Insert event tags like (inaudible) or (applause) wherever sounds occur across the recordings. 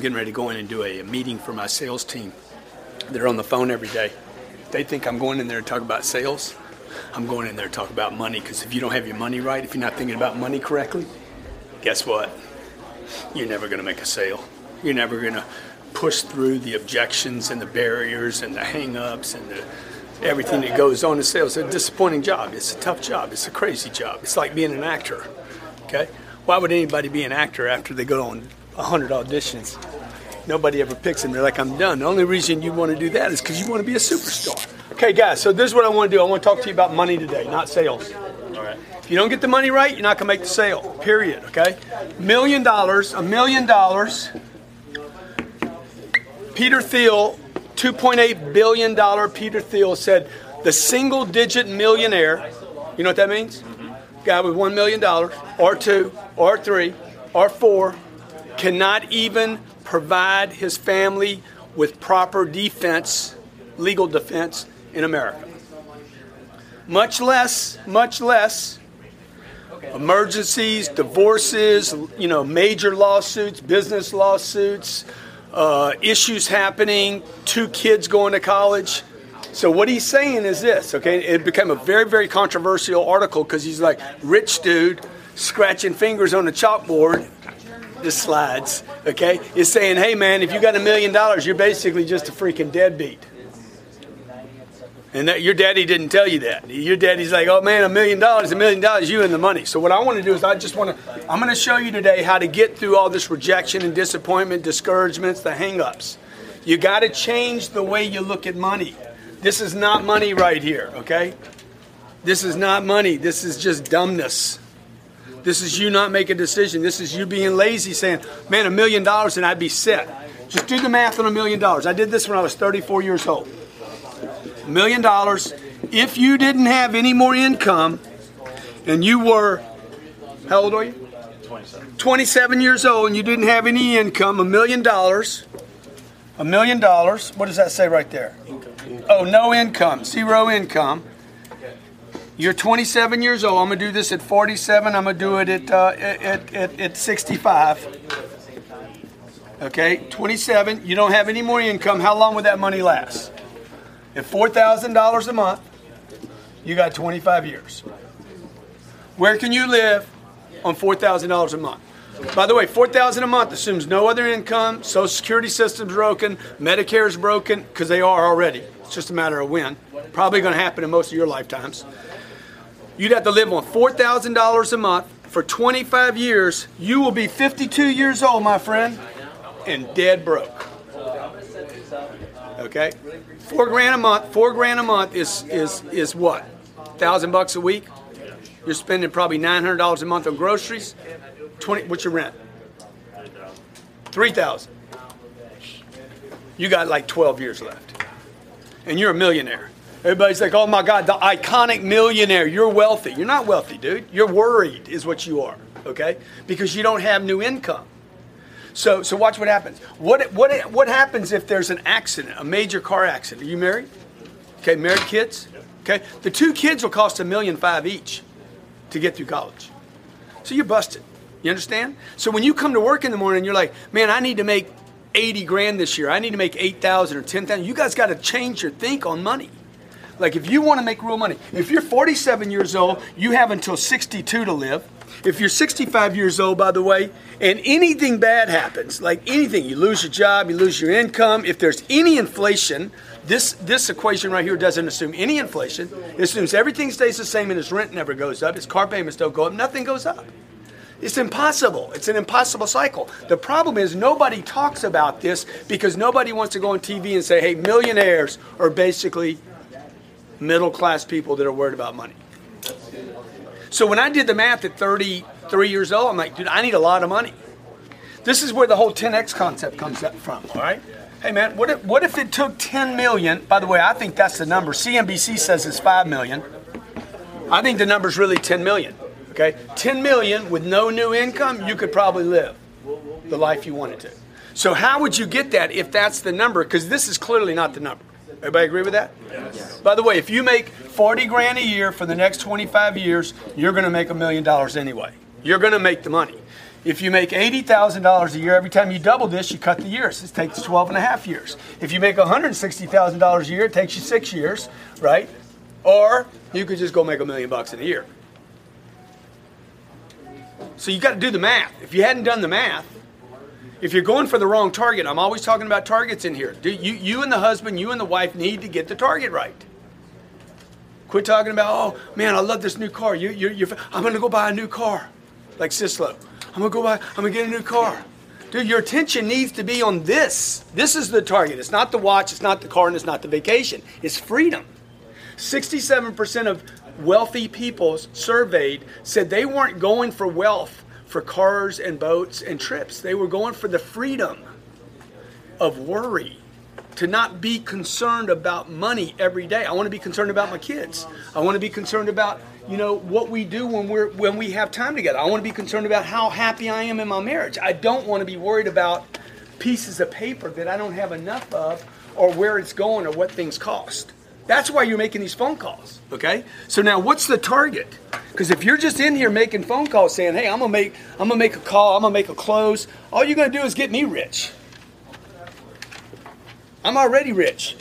I'm getting ready to go in and do a, a meeting for my sales team. They're on the phone every day. They think I'm going in there to talk about sales. I'm going in there to talk about money because if you don't have your money right, if you're not thinking about money correctly, guess what? You're never going to make a sale. You're never going to push through the objections and the barriers and the hang-ups and the, everything that goes on in sales. It's a disappointing job. It's a tough job. It's a crazy job. It's like being an actor. Okay? Why would anybody be an actor after they go on 100 auditions? Nobody ever picks them. They're like, I'm done. The only reason you want to do that is because you want to be a superstar. Okay, guys, so this is what I want to do. I want to talk to you about money today, not sales. All right. If you don't get the money right, you're not going to make the sale, period, okay? Million dollars, a million dollars. Peter Thiel, $2.8 billion Peter Thiel said, the single digit millionaire, you know what that means? Mm-hmm. Guy with $1 million, or two, or three, or four, cannot even provide his family with proper defense, legal defense in America. Much less, much less emergencies, divorces, you know, major lawsuits, business lawsuits, uh, issues happening, two kids going to college. So what he's saying is this, okay? It became a very, very controversial article because he's like, rich dude scratching fingers on a chalkboard, the slides, okay? Is saying, hey man, if you got a million dollars, you're basically just a freaking deadbeat. And that your daddy didn't tell you that. Your daddy's like, oh man, a million dollars, a million dollars, you and the money. So what I want to do is I just want to, I'm going to show you today how to get through all this rejection and disappointment, discouragements, the hangups. You got to change the way you look at money. This is not money right here, okay? This is not money. This is just dumbness. This is you not making a decision. This is you being lazy saying, man, a million dollars and I'd be set. Just do the math on a million dollars. I did this when I was 34 years old. A million dollars. If you didn't have any more income and you were how old are you? 27 27 years old and you didn't have any income a million dollars a million dollars what does that say right there? Oh no income zero income you're 27 years old i'm to do this at 47 i'm to do it at, uh, at, at, at 65 okay 27 you don't have any more income how long would that money last at $4,000 a month, you got 25 years. Where can you live on $4,000 a month? By the way, 4000 a month assumes no other income, Social Security system's broken, Medicare is broken, because they are already. It's just a matter of when. Probably going to happen in most of your lifetimes. You'd have to live on $4,000 a month for 25 years. You will be 52 years old, my friend, and dead broke. Okay? Four grand a month. Four grand a month is is is what? Thousand bucks a week. You're spending probably nine hundred dollars a month on groceries. Twenty. What's your rent? Three thousand. You got like twelve years left, and you're a millionaire. Everybody's like, "Oh my God, the iconic millionaire! You're wealthy. You're not wealthy, dude. You're worried, is what you are. Okay, because you don't have new income." So, so watch what happens. What, what, what happens if there's an accident, a major car accident? Are you married? Okay, married kids? Okay, the two kids will cost a million five each to get through college. So you're busted. You understand? So when you come to work in the morning, you're like, man, I need to make 80 grand this year. I need to make 8,000 or 10,000. You guys got to change your think on money. Like if you want to make real money, if you're 47 years old, you have until 62 to live. If you're 65 years old, by the way, and anything bad happens, like anything, you lose your job, you lose your income, if there's any inflation, this, this equation right here doesn't assume any inflation. It assumes everything stays the same and his rent never goes up, his car payments don't go up, nothing goes up. It's impossible. It's an impossible cycle. The problem is nobody talks about this because nobody wants to go on TV and say, hey, millionaires are basically middle class people that are worried about money. So when I did the math at 33 years old, I'm like, dude, I need a lot of money. This is where the whole 10x concept comes up from, all right? Hey man, what if, what if it took 10 million? By the way, I think that's the number. CNBC says it's 5 million. I think the number's really 10 million. Okay? 10 million with no new income, you could probably live the life you wanted to. So how would you get that if that's the number? Because this is clearly not the number. Everybody agree with that? Yes. By the way, if you make 40 grand a year for the next 25 years, you're going to make a million dollars anyway. You're going to make the money. If you make $80,000 a year, every time you double this, you cut the years. It takes 12 and a half years. If you make $160,000 a year, it takes you six years, right? Or you could just go make a million bucks in a year. So you got to do the math. If you hadn't done the math, if you're going for the wrong target, I'm always talking about targets in here. Do you, you and the husband, you and the wife need to get the target right. Quit talking about, oh man, I love this new car. You, you, you're, I'm going to go buy a new car, like Sislo. I'm going to go buy, I'm going to get a new car. Dude, your attention needs to be on this. This is the target. It's not the watch, it's not the car, and it's not the vacation. It's freedom. 67% of wealthy people surveyed said they weren't going for wealth for cars and boats and trips. They were going for the freedom of worry, to not be concerned about money every day. I want to be concerned about my kids. I want to be concerned about you know what we do when we're when we have time together. I want to be concerned about how happy I am in my marriage. I don't want to be worried about pieces of paper that I don't have enough of or where it's going or what things cost. That's why you're making these phone calls. Okay? So now what's the target? Because if you're just in here making phone calls saying, hey, I'm gonna make I'm gonna make a call, I'm gonna make a close, all you're gonna do is get me rich. I'm already rich.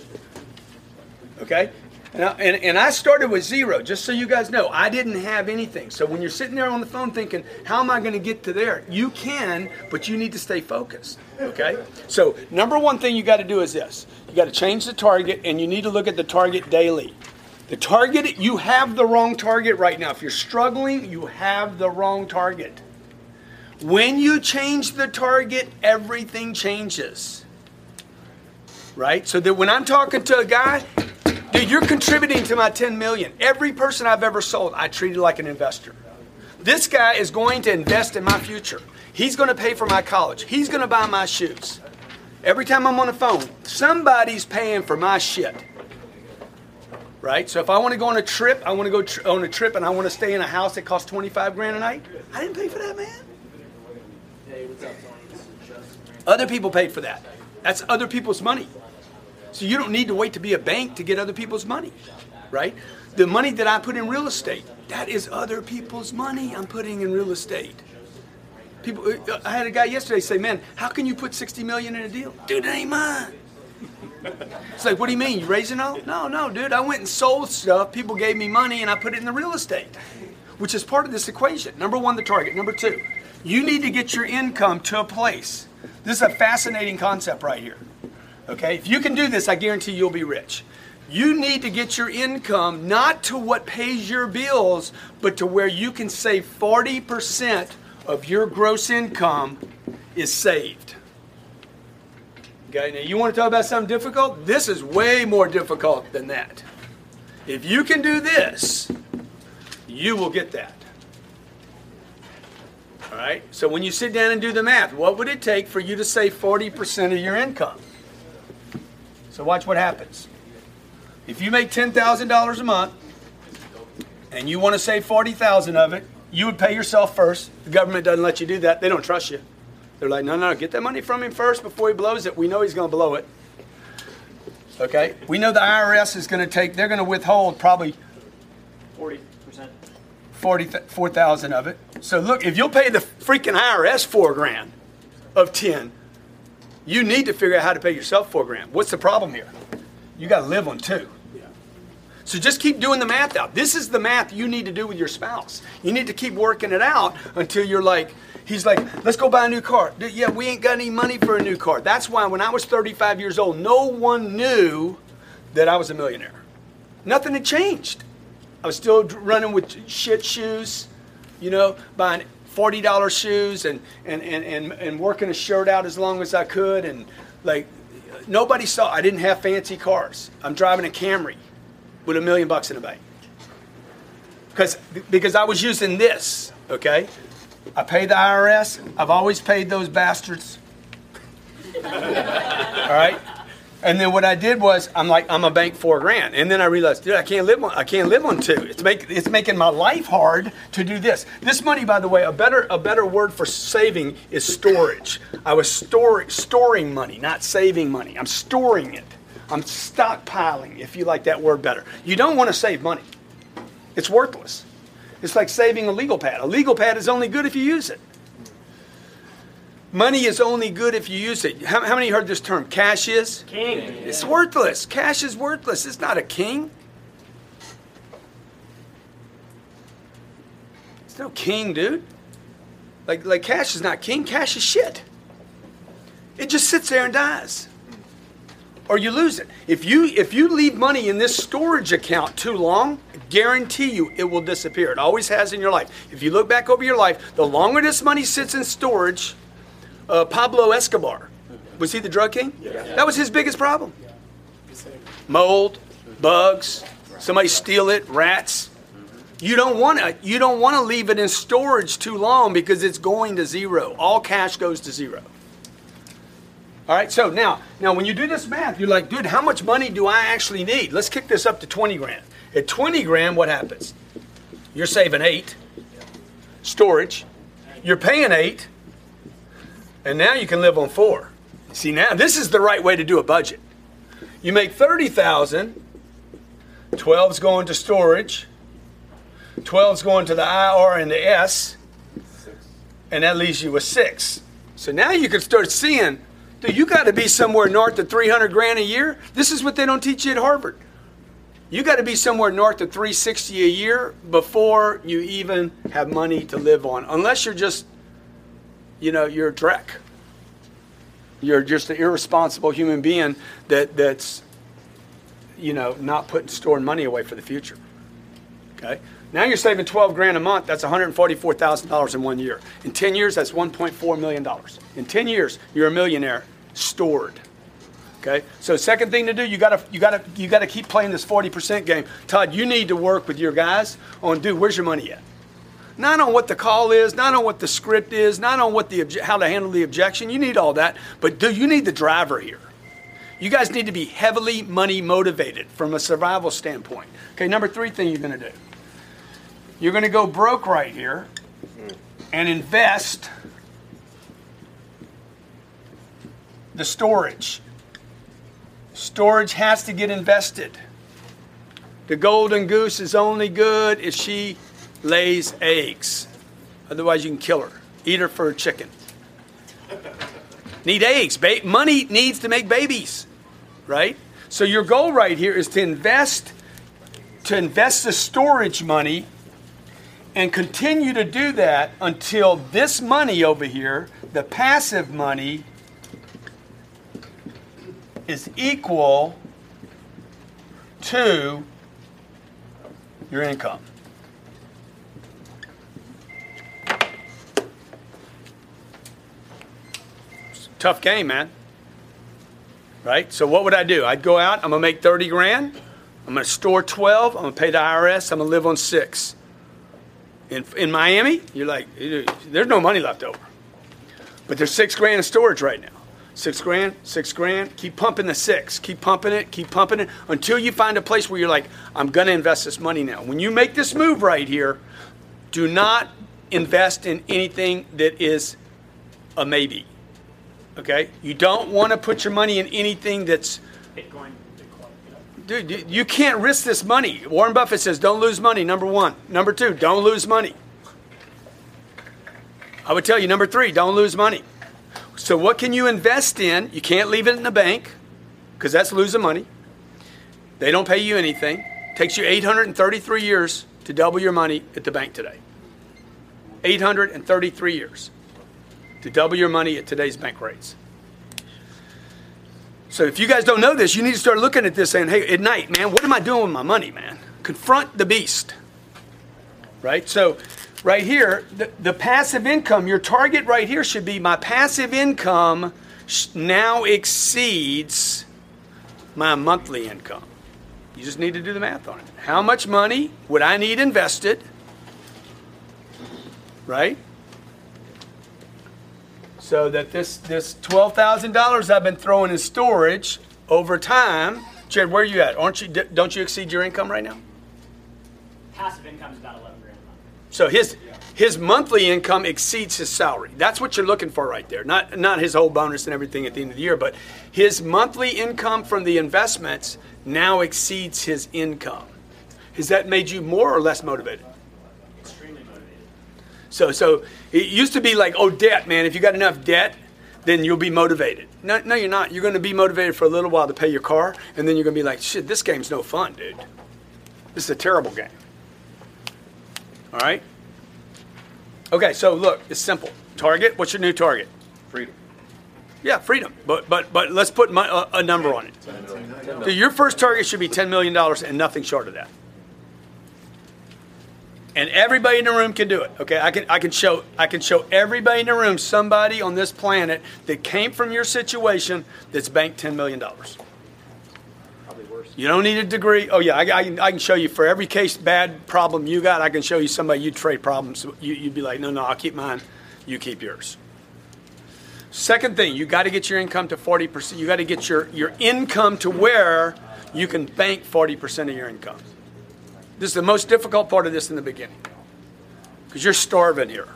Okay? And I, and, and I started with zero, just so you guys know. I didn't have anything. So when you're sitting there on the phone thinking, how am I going to get to there? You can, but you need to stay focused. Okay? So, number one thing you got to do is this you got to change the target, and you need to look at the target daily. The target, you have the wrong target right now. If you're struggling, you have the wrong target. When you change the target, everything changes. Right? So that when I'm talking to a guy, Dude, you're contributing to my 10 million. Every person I've ever sold, I treated like an investor. This guy is going to invest in my future. He's going to pay for my college. He's going to buy my shoes. Every time I'm on the phone, somebody's paying for my shit. Right? So if I want to go on a trip, I want to go tr- on a trip and I want to stay in a house that costs 25 grand a night. I didn't pay for that, man. Other people paid for that. That's other people's money. So you don't need to wait to be a bank to get other people's money, right? The money that I put in real estate, that is other people's money I'm putting in real estate. People, uh, I had a guy yesterday say, "Man, how can you put 60 million in a deal, dude? It ain't mine." It's like, what do you mean? You raising all? No, no, dude. I went and sold stuff. People gave me money, and I put it in the real estate, which is part of this equation. Number one, the target. Number two, you need to get your income to a place. This is a fascinating concept right here. Okay? If you can do this, I guarantee you'll be rich. You need to get your income not to what pays your bills, but to where you can save 40% of your gross income is saved. Okay, now you want to talk about something difficult? This is way more difficult than that. If you can do this, you will get that. All right? So when you sit down and do the math, what would it take for you to save 40% of your income? So watch what happens. If you make $10,000 a month and you want to save 40,000 of it, you would pay yourself first. The government doesn't let you do that. They don't trust you. They're like, no, no, get that money from him first before he blows it. We know he's going to blow it. Okay? We know the IRS is going to take, they're going to withhold probably 40%. 44,000 of it. So look, if you'll pay the freaking IRS 4 grand of 10, you need to figure out how to pay yourself four grand. What's the problem here? You got to live on two. So just keep doing the math out. This is the math you need to do with your spouse. You need to keep working it out until you're like, he's like, let's go buy a new car. Yeah, we ain't got any money for a new car. That's why when I was 35 years old, no one knew that I was a millionaire. Nothing had changed. I was still running with shit shoes, you know, buying $40 shoes and, and, and, and, and working a shirt out as long as I could. And like, nobody saw, I didn't have fancy cars. I'm driving a Camry with a million bucks in the bank. Because, because I was using this, okay? I pay the IRS. I've always paid those bastards. (laughs) All right? And then what I did was I'm like I'm a bank four grand, and then I realized, dude, I can't live on I can't live on two. It's make it's making my life hard to do this. This money, by the way, a better a better word for saving is storage. I was storing storing money, not saving money. I'm storing it. I'm stockpiling, if you like that word better. You don't want to save money. It's worthless. It's like saving a legal pad. A legal pad is only good if you use it. Money is only good if you use it. How, how many heard this term? Cash is? King. It's worthless. Cash is worthless. It's not a king. It's no king, dude. Like, like cash is not king. Cash is shit. It just sits there and dies. Or you lose it. If you if you leave money in this storage account too long, guarantee you it will disappear. It always has in your life. If you look back over your life, the longer this money sits in storage, uh, Pablo Escobar, was he the drug king? Yeah. That was his biggest problem. Mold, bugs, somebody steal it, rats. You don't want to you don't want to leave it in storage too long because it's going to zero. All cash goes to zero. All right, so now, now when you do this math, you're like, dude, how much money do I actually need? Let's kick this up to 20 grand. At 20 grand, what happens? You're saving eight. Storage. You're paying eight. And now you can live on four. See, now this is the right way to do a budget. You make 30,000, 12's going to storage, 12's going to the IR and the S, and that leaves you with six. So now you can start seeing Dude, you got to be somewhere north of 300 grand a year. This is what they don't teach you at Harvard. You got to be somewhere north of 360 a year before you even have money to live on, unless you're just, you know, you're a dreck. You're just an irresponsible human being that that's, you know, not putting storing money away for the future. Okay. Now you're saving 12 grand a month. That's $144,000 in one year. In 10 years, that's $1.4 million. In 10 years, you're a millionaire stored. Okay. So second thing to do, you gotta you gotta you gotta keep playing this 40% game. Todd, you need to work with your guys on dude, where's your money at? Not on what the call is, not on what the script is, not on what the how to handle the objection. You need all that, but do you need the driver here? You guys need to be heavily money motivated from a survival standpoint. Okay, number three thing you're gonna do. You're going to go broke right here and invest the storage. Storage has to get invested. The golden goose is only good if she lays eggs. Otherwise, you can kill her. Eat her for a chicken. Need eggs. Ba- money needs to make babies, right? So your goal right here is to invest to invest the storage money and continue to do that until this money over here, the passive money, is equal to your income. Tough game, man. Right? So what would I do? I'd go out, I'm to make 30 grand. I'm to store 12, I'm to pay the IRS, I'm to live on 6. In, in Miami, you're like, there's no money left over. But there's six grand in storage right now. Six grand, six grand. Keep pumping the six. Keep pumping it, keep pumping it until you find a place where you're like, I'm to invest this money now. When you make this move right here, do not invest in anything that is a maybe. Okay? You don't want to put your money in anything that's Bitcoin dude, you can't risk this money. Warren Buffett says, don't lose money, number one. Number two, don't lose money. I would tell you, number three, don't lose money. So, what can you invest in? You can't leave it in the bank because that's losing money. They don't pay you anything. It takes you 833 years to double your money at the bank today. 833 years to double your money at today's bank rates. So if you guys don't know this, you need to start looking at this saying, hey, at night, man, what am I doing with my money, man? Confront the beast. Right? So right here, the, the passive income, your target right here should be my passive income now exceeds my monthly income. You just need to do the math on it. How much money would I need invested? Right? So that this this twelve thousand dollars I've been throwing in storage over time. Jared, where are you at? Aren't you? Don't you exceed your income right now? Passive income is about eleven grand a month. So his his monthly income exceeds his salary. That's what you're looking for right there. Not not his whole bonus and everything at the end of the year, but his monthly income from the investments now exceeds his income. Has that made you more or less motivated? Extremely motivated. So, so it used to be like, oh, debt, man. If you got enough debt, then you'll be motivated. No, no, you're not. You're going to be motivated for a little while to pay your car, and then you're going to be like, shit, this game's no fun, dude. This is a terrible game. All right? Okay, so look, it's simple. Target, what's your new target? Freedom. Yeah, freedom. But but but let's put my, uh, a number on it. So your first target should be $10 million and nothing short of that. And everybody in the room can do it. Okay, I can I can show I can show everybody in the room somebody on this planet that came from your situation that's banked ten million dollars. Probably worse. You don't need a degree. Oh yeah, I, I, can, I can show you for every case bad problem you got. I can show you somebody you trade problems. You, you'd be like, no, no, I'll keep mine. You keep yours. Second thing, you got to get your income to forty percent. You got to get your your income to where you can bank forty percent of your income. This is the most difficult part of this in the beginning because you're starving here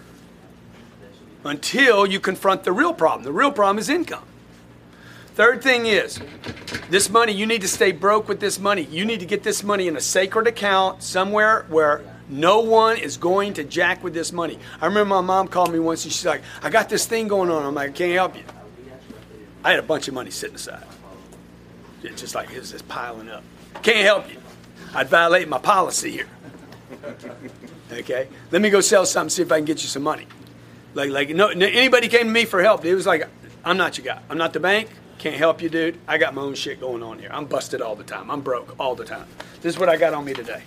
until you confront the real problem. The real problem is income. Third thing is this money, you need to stay broke with this money. You need to get this money in a sacred account somewhere where no one is going to jack with this money. I remember my mom called me once and she's like, I got this thing going on. I'm like, I can't help you. I had a bunch of money sitting aside. It's just like it's just piling up. Can't help you. I'd violate my policy here. Okay? Let me go sell something, see if I can get you some money. Like, like no, anybody came to me for help. It was like, I'm not your guy. I'm not the bank. Can't help you, dude. I got my own shit going on here. I'm busted all the time. I'm broke all the time. This is what I got on me today.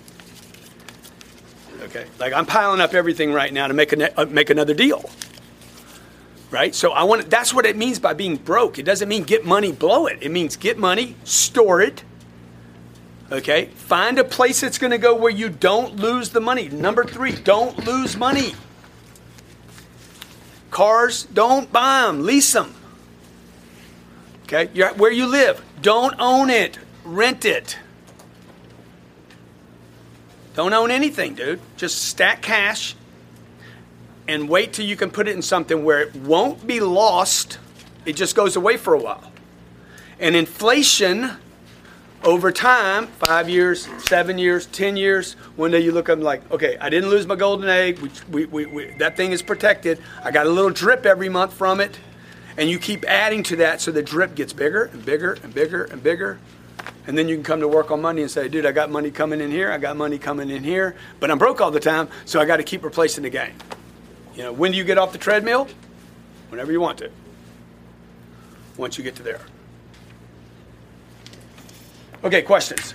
Okay? Like, I'm piling up everything right now to make, a, uh, make another deal. Right? So I want that's what it means by being broke. It doesn't mean get money, blow it. It means get money, store it, Okay? Find a place that's going to go where you don't lose the money. Number three, don't lose money. Cars, don't buy them, lease them. Okay? You're where you live, don't own it, rent it. Don't own anything, dude. Just stack cash and wait till you can put it in something where it won't be lost. It just goes away for a while. And inflation over time, five years, seven years, ten years, one day you look up and like, okay, I didn't lose my golden egg. We, we, we, that thing is protected. I got a little drip every month from it. And you keep adding to that so the drip gets bigger and bigger and bigger and bigger. And then you can come to work on Monday and say, dude, I got money coming in here. I got money coming in here. But I'm broke all the time, so I got to keep replacing the game. You know, when do you get off the treadmill? Whenever you want to. Once you get to there. Okay, questions?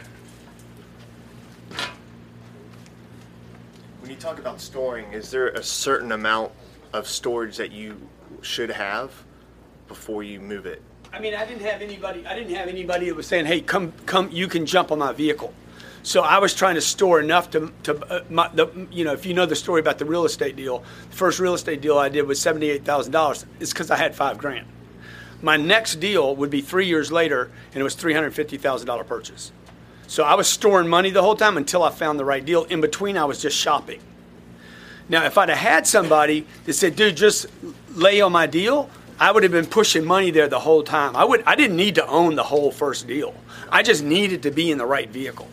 When you talk about storing, is there a certain amount of storage that you should have before you move it? I mean, I didn't have anybody. I didn't have anybody that was saying, "Hey, come, come, you can jump on my vehicle." So I was trying to store enough to, to uh, my, the, you know, if you know the story about the real estate deal, the first real estate deal I did was seventy-eight thousand dollars. It's because I had five grand. My next deal would be three years later, and it was $350,000 purchase. So I was storing money the whole time until I found the right deal. In between, I was just shopping. Now, if I'd have had somebody that said, dude, just lay on my deal, I would have been pushing money there the whole time. I, would, I didn't need to own the whole first deal, I just needed to be in the right vehicle.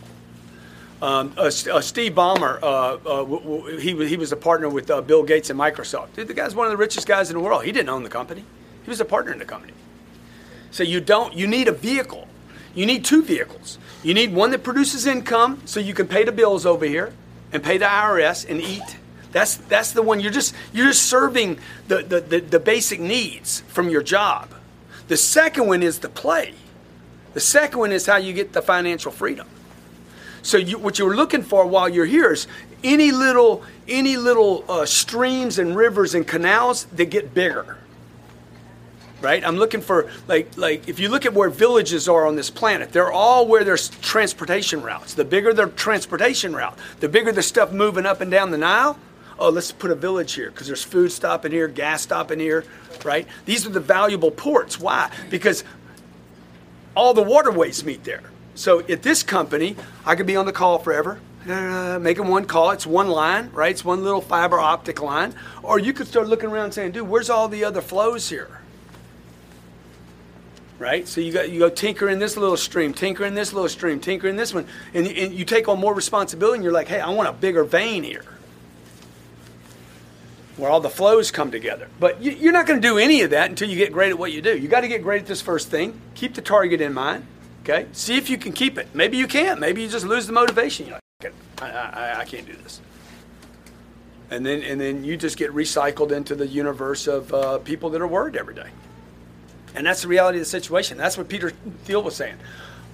Um, uh, uh, Steve Ballmer, uh, uh w- w- he, he was a partner with uh, Bill Gates and Microsoft. Dude, the guy's one of the richest guys in the world. He didn't own the company. He was a partner in the company. So you don't, you need a vehicle. You need two vehicles. You need one that produces income so you can pay the bills over here and pay the IRS and eat. That's, that's the one you're just, you're just serving the, the, the, the basic needs from your job. The second one is the play. The second one is how you get the financial freedom. So you, what you're looking for while you're here is any little any little uh, streams and rivers and canals that get bigger right? I'm looking for like like if you look at where villages are on this planet, they're all where there's transportation routes. The bigger the transportation route, the bigger the stuff moving up and down the Nile. Oh, let's put a village here because there's food stopping here, gas stopping here, right? These are the valuable ports. Why? Because all the waterways meet there. So at this company, I could be on the call forever. Uh, making one call, it's one line, right? It's one little fiber optic line. Or you could start looking around saying, dude, where's all the other flows here? Right? So you you go tinker in this little stream, tinker in this little stream, tinker in this one, and, and you take on more responsibility. and You're like, hey, I want a bigger vein here. where all the flows come together. But you, you're not going to do any of that until you get great at what you do. You got to get great at this first thing. Keep the target in mind. Okay. See if you can keep it. Maybe you can't. Maybe you just lose the motivation. You're like, I, I, I can't do this. And then, and then you just get recycled into the universe of uh, people that are worried every day. And that's the reality of the situation. That's what Peter Thiel was saying.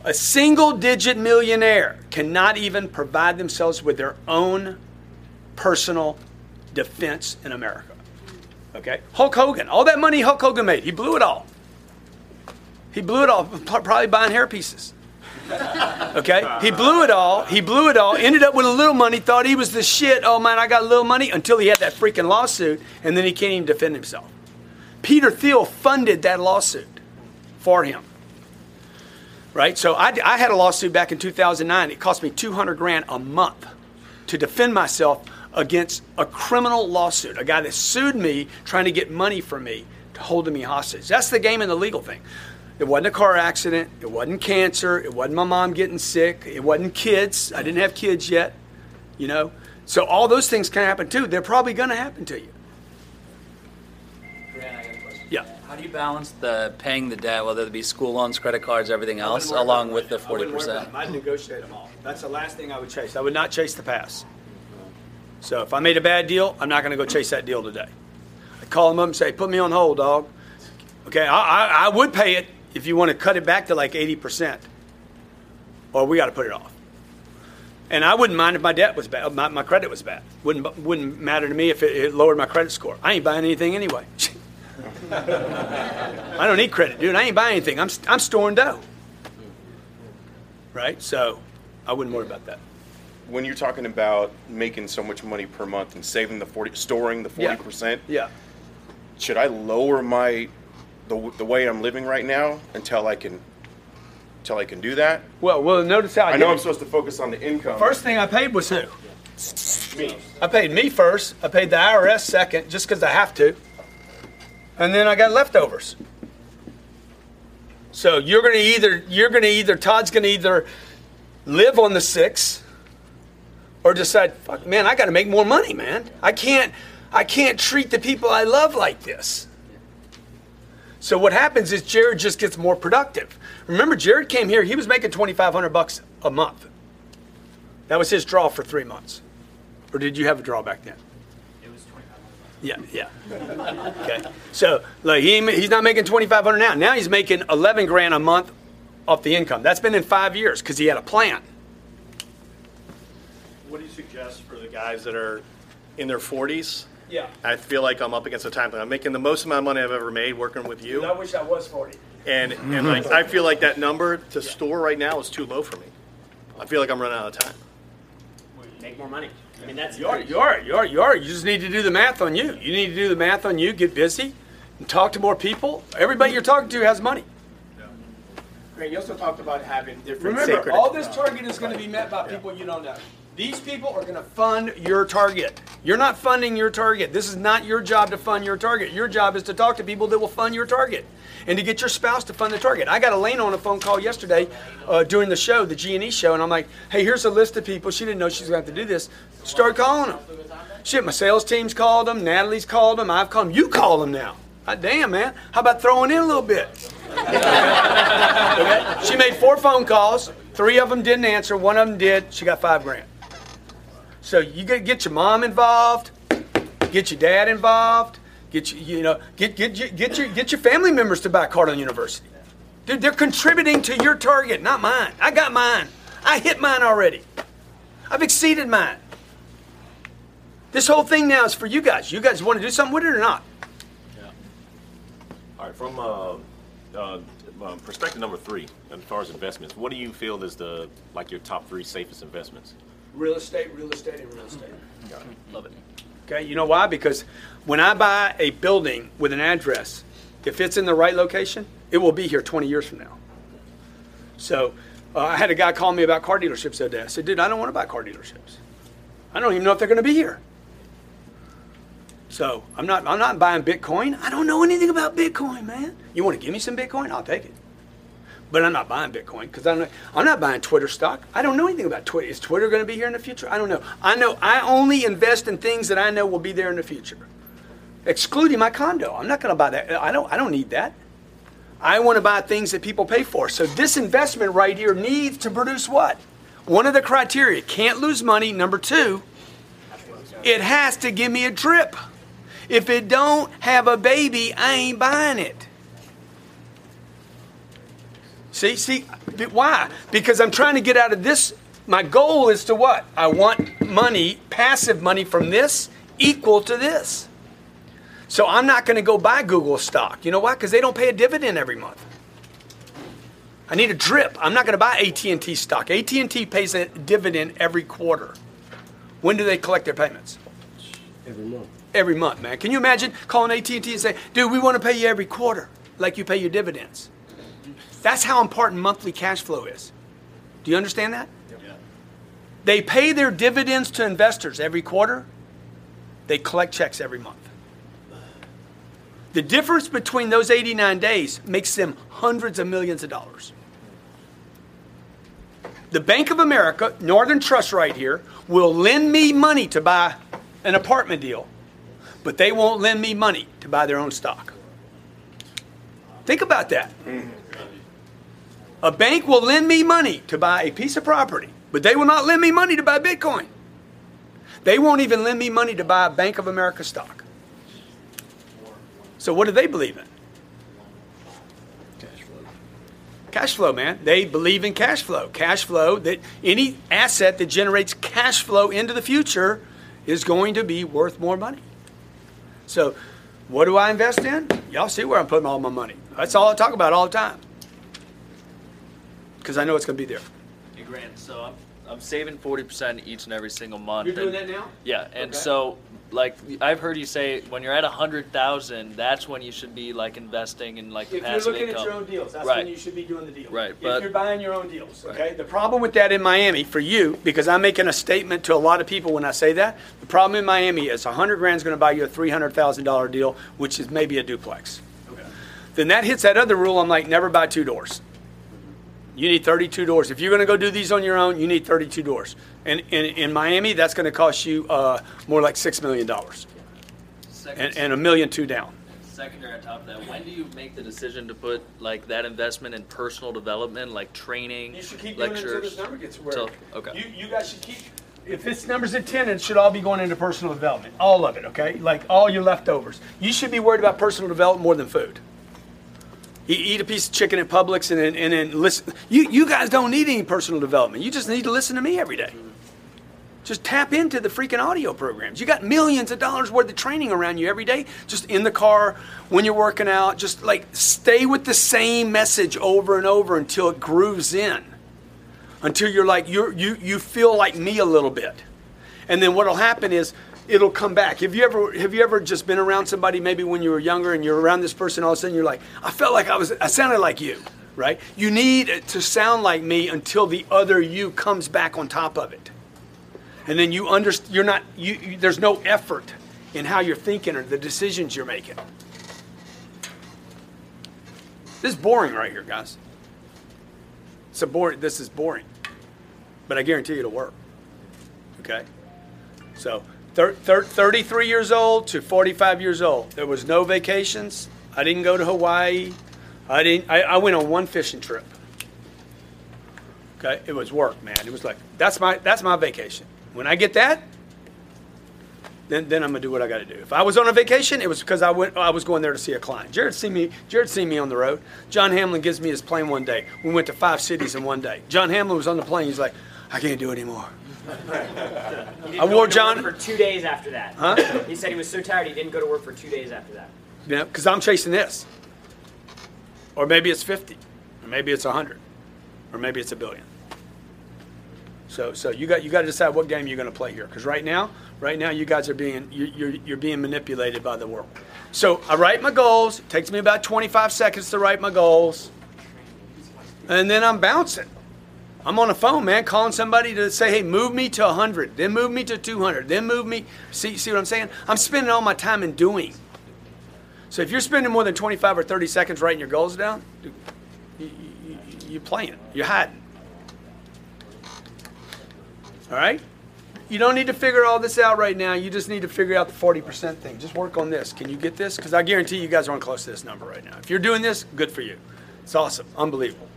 A single digit millionaire cannot even provide themselves with their own personal defense in America. Okay? Hulk Hogan, all that money Hulk Hogan made, he blew it all. He blew it all, probably buying hair pieces. Okay? He blew it all. He blew it all. Ended up with a little money, thought he was the shit. Oh man, I got a little money until he had that freaking lawsuit, and then he can't even defend himself. Peter Thiel funded that lawsuit for him. Right? So I, I had a lawsuit back in 2009. It cost me 200 grand a month to defend myself against a criminal lawsuit, a guy that sued me trying to get money from me, to holding me hostage. That's the game and the legal thing. It wasn't a car accident. It wasn't cancer. It wasn't my mom getting sick. It wasn't kids. I didn't have kids yet, you know. So all those things can happen too. They're probably going to happen to you. Grant, I got a question. Yeah. How do you balance the paying the debt, whether it be school loans, credit cards, everything else, along with the forty percent? I'd negotiate them all. That's the last thing I would chase. I would not chase the pass. So if I made a bad deal, I'm not going to go chase that deal today. I'd call them up and say, "Put me on hold, dog." Okay, I, I, I would pay it if you want to cut it back to like 80%. Or we got to put it off. And I wouldn't mind if my debt was bad, my, my credit was bad. Wouldn't wouldn't matter to me if it, it lowered my credit score. I ain't buying anything anyway. (laughs) (laughs) I don't need credit, dude. I ain't buying anything. I'm I'm storing dough. Right? So, I wouldn't worry about that. when you're talking about making so much money per month and saving the 40 storing the 40% Yeah. should i lower my the, the way i'm living right now until i can until i can do that Well, well, notice how I, i know i'm it. supposed to focus on the income First thing I paid was who? me I paid me first. I paid the IRS second, just because I have to. And then I got leftovers. So you're gonna either you're gonna either Todd's gonna either live on the six or decide, fuck man, I gotta make more money, man. I can't I can't treat the people I love like this. So what happens is Jared just gets more productive. Remember, Jared came here, he was making twenty five hundred bucks a month. That was his draw for three months. Or did you have a draw back then? It was 2500 Yeah, yeah. Okay. So, like, he, he's not making 2500 now. Now he's making 11 grand a month off the income. That's been in five years because he had a plan. What do you suggest for the guys that are in their 40s? Yeah. I feel like I'm up against a time. I'm making the most amount of money I've ever made working with you. I wish I was 40. and and like I feel like that number to store right now is too low for me. I feel like I'm running out of time. Make more money. I mean, that's You are, you are, you are, you are. You just need to do the math on you. You need to do the math on you, get busy, and talk to more people. Everybody you're talking to has money. Grant, you also talked about having different Remember, all this target is going to be met by people you don't know. These people are going to fund your target. You're not funding your target. This is not your job to fund your target. Your job is to talk to people that will fund your target and to get your spouse to fund the target. I got Elena on a phone call yesterday uh, during the show, the G&E show, and I'm like, hey, here's a list of people. She didn't know she was going to have to do this. Start calling them. Shit, my sales team's called them. Natalie's called them. I've called them. You call them now. God damn, man. How about throwing in a little bit? (laughs) She made four phone calls. Three of them didn't answer. One of them did. She got five grand. So you get get your mom involved, get your dad involved, get you you know get get your, get your get your family members to buy Cardone University. Dude, they're contributing to your target, not mine. I got mine. I hit mine already. I've exceeded mine. This whole thing now is for you guys. You guys want to do something with it or not? Yeah. All right, from uh, uh, perspective number three, as far as investments, what do you feel is the like your top three safest investments? Real estate, real estate, and real estate. Love it. Okay, you know why? Because when I buy a building with an address, if it's in the right location, it will be here 20 years from now. So uh, I had a guy call me about car dealerships the other day. I said, dude, I don't want to buy car dealerships. I don't even know if they're going to be here. So I'm not, I'm not buying Bitcoin. I don't know anything about Bitcoin, man. You want to give me some Bitcoin? I'll take it. But I'm not buying Bitcoin because I'm not, I'm not buying Twitter stock. I don't know anything about Twitter. Is Twitter going to be here in the future? I don't know. I know I only invest in things that I know will be there in the future. excluding my condo. I'm not going to buy that. I don't. I don't need that. I want to buy things that people pay for. So this investment right here needs to produce what? One of the criteria: can't lose money. Number two, it has to give me a drip. If it don't have a baby, I ain't buying it. See, see, why? Because I'm trying to get out of this. My goal is to what? I want money, passive money from this equal to this. So I'm not going to go buy Google stock. You know why? Because they don't pay a dividend every month. I need a drip. I'm not going to buy AT&T stock. AT&T pays a dividend every quarter. When do they collect their payments? Every month. Every month, man. Can you imagine calling AT&T and say, "Dude, we want to pay you every quarter, like you pay your dividends." That's how important monthly cash flow is. Do you understand that? They pay their dividends to investors every quarter. They collect checks every month. The difference between those 89 days makes them hundreds of millions of dollars. The Bank of America, Northern Trust right here, will lend me money to buy an apartment deal, but they won't lend me money to buy their own stock. Think about that. Mm-hmm. A bank will lend me money to buy a piece of property, but they will not lend me money to buy Bitcoin. They won't even lend me money to buy Bank of America stock. So what do they believe in? Cash flow. Cash flow, man. They believe in cash flow. Cash flow that any asset that generates cash flow into the future is going to be worth more money. So, what do I invest in? Y'all see where I'm putting all my money. That's all I talk about all the time. Because I know it's going to be there. Hey Grant, so I'm, I'm saving forty percent each and every single month. You're doing and- that now? Yeah, and Okay. so like I've heard you say when you're at a hundred thousand, that's when you should be like investing in like If you're looking income. at your own deals, that's right. when you should be doing the deal. Right, If but- you're buying your own deals, okay? Right. The problem with that in Miami for you, because I'm making a statement to a lot of people when I say that, the problem in Miami is 100 grand is going to buy you a $300,000 deal, which is maybe a duplex. Okay. Then that hits that other rule. I'm like, never buy two doors. You need 32 doors. If you're going to go do these on your own, you need 32 doors. And in, in Miami, that's going to cost you uh, more like $6 million Second, and, and a million two down. secondary on top of that, when do you make the decision to put like that investment in personal development, like training, You should keep doing it until lectures? this number gets where. Till- okay. You, you guys should keep. If this number's at 10, it should all be going into personal development. All of it, okay? Like all your leftovers. You should be worried about personal development more than food. You eat a piece of chicken at Publix and then, and then listen. You, you guys don't need any personal development. You just need to listen to me every day. Just tap into the freaking audio programs. You got millions of dollars worth of training around you every day, just in the car, when you're working out. Just like stay with the same message over and over until it grooves in. Until you're like, you're, you, you feel like me a little bit. And then what'll happen is it'll come back. Have you ever have you ever just been around somebody maybe when you were younger and you're around this person all of a sudden you're like, I felt like I was I sounded like you, right? You need to sound like me until the other you comes back on top of it. And then you understand you're not you, you there's no effort in how you're thinking or the decisions you're making. This is boring right here, guys. It's a boring this is boring. But I guarantee you it'll work. Okay? So, thir- thir- 33 years old to 45 years old. There was no vacations. I didn't go to Hawaii. I didn't. I, I went on one fishing trip. Okay, it was work, man. It was like that's my that's my vacation. When I get that, then then I'm gonna do what I got to do. If I was on a vacation, it was because I went. I was going there to see a client. Jared see me. Jared seen me on the road. John Hamlin gives me his plane one day. We went to five cities in one day. John Hamlin was on the plane. He's like, I can't do it anymore. I wore John- for two days after that. Huh? He said he was so tired he didn't go to work for two days after that. Yeah, because I'm chasing this. Or maybe it's 50, or maybe it's 100, or maybe it's a billion. So, so you got you got to decide what game you're going to play here. Because right now, right now, you guys are being you, you're you're being manipulated by the world. So I write my goals. It takes me about 25 seconds to write my goals, and then I'm bouncing. I'm on the phone, man, calling somebody to say, "Hey, move me to 100, then move me to 200, then move me." See, see what I'm saying? I'm spending all my time in doing. So if you're spending more than 25 or 30 seconds writing your goals down, you, you, you, you're playing. You're hiding. All right? You don't need to figure all this out right now. You just need to figure out the 40% thing. Just work on this. Can you get this? Because I guarantee you guys aren't close to this number right now. If you're doing this, good for you. It's awesome. Unbelievable.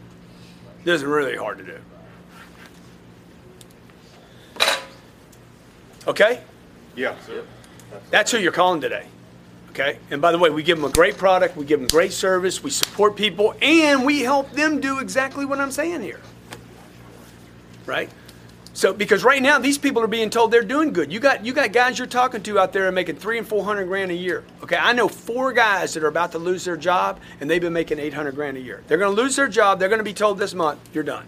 This is really hard to do. Okay? Yeah. That's who you're calling today. Okay? And by the way, we give them a great product, we give them great service, we support people, and we help them do exactly what I'm saying here. Right? So because right now these people are being told they're doing good. You got you got guys you're talking to out there are making three and four hundred grand a year. Okay, I know four guys that are about to lose their job and they've been making eight hundred grand a year. They're going to lose their job. They're going to be told this month you're done.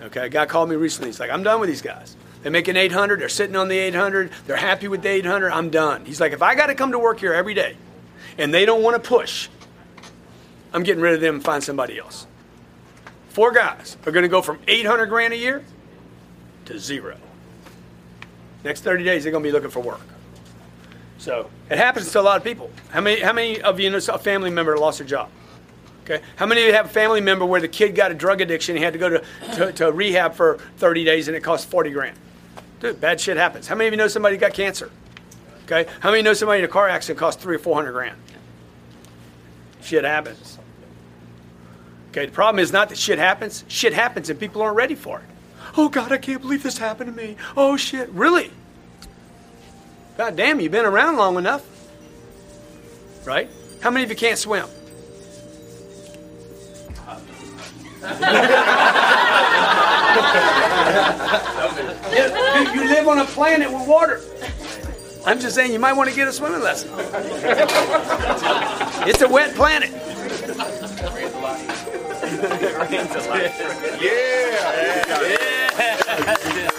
Okay, a guy called me recently. He's like, I'm done with these guys. They're making 800. They're sitting on the 800. They're happy with the 800. I'm done. He's like, if I got to come to work here every day, and they don't want to push, I'm getting rid of them and find somebody else. Four guys are going to go from 800 grand a year to zero. Next 30 days, they're going to be looking for work. So it happens to a lot of people. How many, how many of you know a family member lost their job? Okay. How many of you have a family member where the kid got a drug addiction, he had to go to, to, to rehab for 30 days and it cost 40 grand? Dude, bad shit happens. How many of you know somebody got cancer? Okay. How many know somebody in a car accident cost three or 400 grand? Shit happens. Okay. The problem is not that shit happens. Shit happens and people aren't ready for it. Oh God, I can't believe this happened to me. Oh shit. Really? God damn, you've been around long enough. Right? How many of you can't swim? (laughs) you, you live on a planet with water. I'm just saying you might want to get a swimming lesson. it's a wet planet. (laughs) Yeah. Yeah.